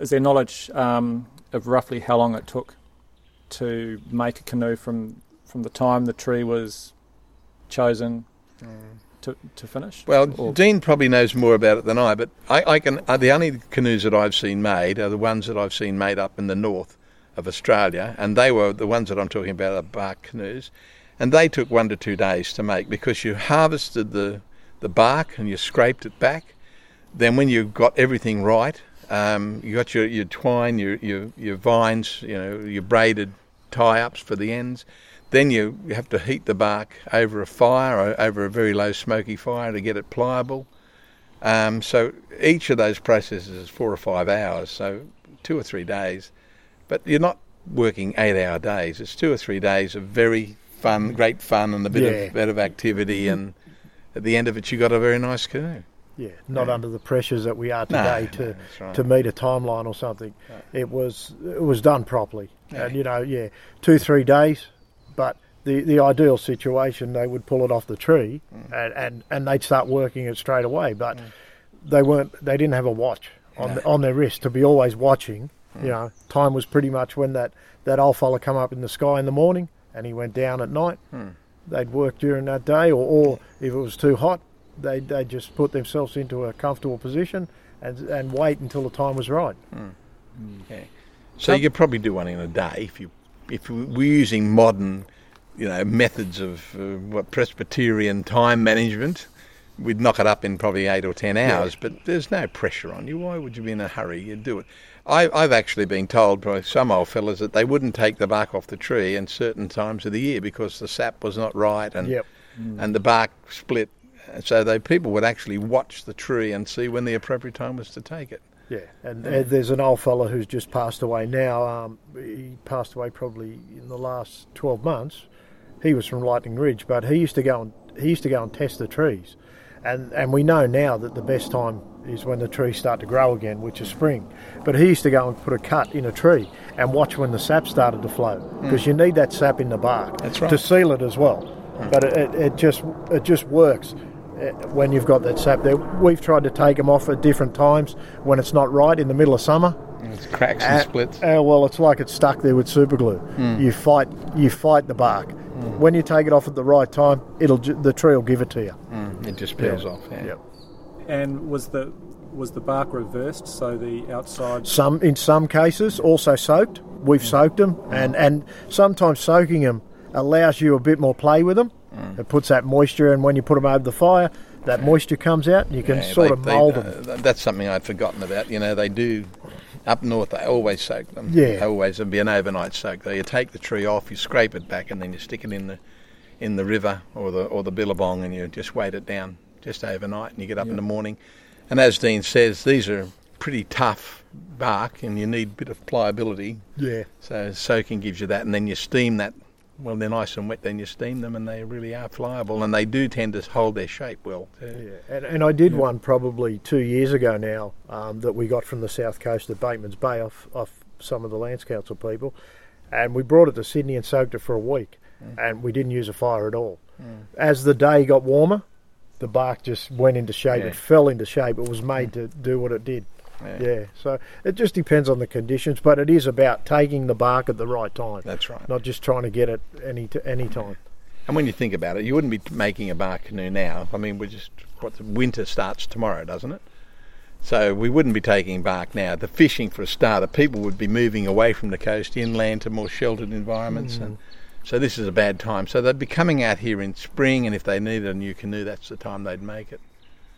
is there knowledge um, of roughly how long it took to make a canoe from from the time the tree was chosen to, to finish? Well, Or- Dean probably knows more about it than I, but I, I can. Uh, the only canoes that I've seen made are the ones that I've seen made up in the north of Australia, and they were the ones that I'm talking about are bark canoes, and they took one to two days to make because you harvested the the bark and you scraped it back. Then when you got everything right, um, you got your, your twine, your, your your vines, you know, your braided tie-ups for the ends. Then you, you have to heat the bark over a fire, or over a very low smoky fire to get it pliable. Um, so each of those processes is four or five hours, so two or three days. But you're not working eight-hour days. It's two or three days of very fun, great fun, and a bit Yeah. of bit of activity. And at the end of it, you got a very nice canoe. Yeah, not Yeah. under the pressures that we are today no, to that's right. to meet a timeline or something. Right. It was it was done properly, Yeah. and you know, yeah, two three days. But the the ideal situation, they would pull it off the tree, Mm. and, and and they'd start working it straight away. But they weren't. They didn't have a watch on No. on their wrist to be always watching. Mm. You know, time was pretty much when that that old fella come up in the sky in the morning, and he went down at night. Hmm. They'd work during that day, or, or if it was too hot, they they just put themselves into a comfortable position and and wait until the time was right. Yeah. So you could probably do one in a day if you if we we're using modern, you know, methods of uh, what Presbyterian time management. We'd knock it up in probably eight or ten hours, but there's no pressure on you. Why would you be in a hurry? You'd do it. I, I've actually been told by some old fellas that they wouldn't take the bark off the tree in certain times of the year because the sap was not right and Yep. and the bark split. So they people would actually watch the tree and see when the appropriate time was to take it. Yeah, and uh, there's an old fella who's just passed away now. Um, he passed away probably in the last 12 months. He was from Lightning Ridge, but he used to go and he used to go and test the trees, and and we know now that the best time is when the trees start to grow again, which is spring. But he used to go and put a cut in a tree and watch when the sap started to flow because you need that sap in the bark That's right. to seal it as well. But it, it, it just it just works when you've got that sap there. We've tried to take them off at different times when it's not right in the middle of summer. It's cracks and Uh, splits. Uh, well, it's like it's stuck there with super glue. You fight, you fight the bark. When you take it off at the right time, it'll ju- the tree will give it to you. Mm, it just peels off. Yeah. Yep. And was the was the bark reversed so the outside? Some in some cases also soaked. We've soaked them, and and sometimes soaking them allows you a bit more play with them. It puts that moisture, and when you put them over the fire, that moisture comes out, and you can Yeah, sort they- of mould uh, them. th- that's something I'd forgotten about. You know, they do up north. They always soak them. Yeah. They always would be an overnight soak. Though you take the tree off, you scrape it back, and then you stick it in the in the river or the or the billabong, and you just weight it down just overnight, and you get up in the morning. And as Dean says, these are pretty tough bark, and you need a bit of pliability. Yeah. So soaking gives you that, and then you steam that. Well, they're nice and wet. Then you steam them, and they really are pliable, and they do tend to hold their shape well. too. Yeah, and, and I did one probably two years ago now um, that we got from the south coast of Bateman's Bay off, off some of the Lands Council people, and we brought it to Sydney and soaked it for a week, mm. and we didn't use a fire at all. Mm. As the day got warmer, the bark just went into shape. Yeah. It fell into shape. It was made mm. to do what it did. Yeah. Yeah, so it just depends on the conditions, but it is about taking the bark at the right time, That's right. not just trying to get it any t- any time. And when you think about it, you wouldn't be making a bark canoe now. I mean, we're just what the winter starts tomorrow, doesn't it? So we wouldn't be taking bark now. The fishing, for a starter, people would be moving away from the coast inland to more sheltered environments, mm. and so this is a bad time. So they'd be coming out here in spring, and if they needed a new canoe, that's the time they'd make it.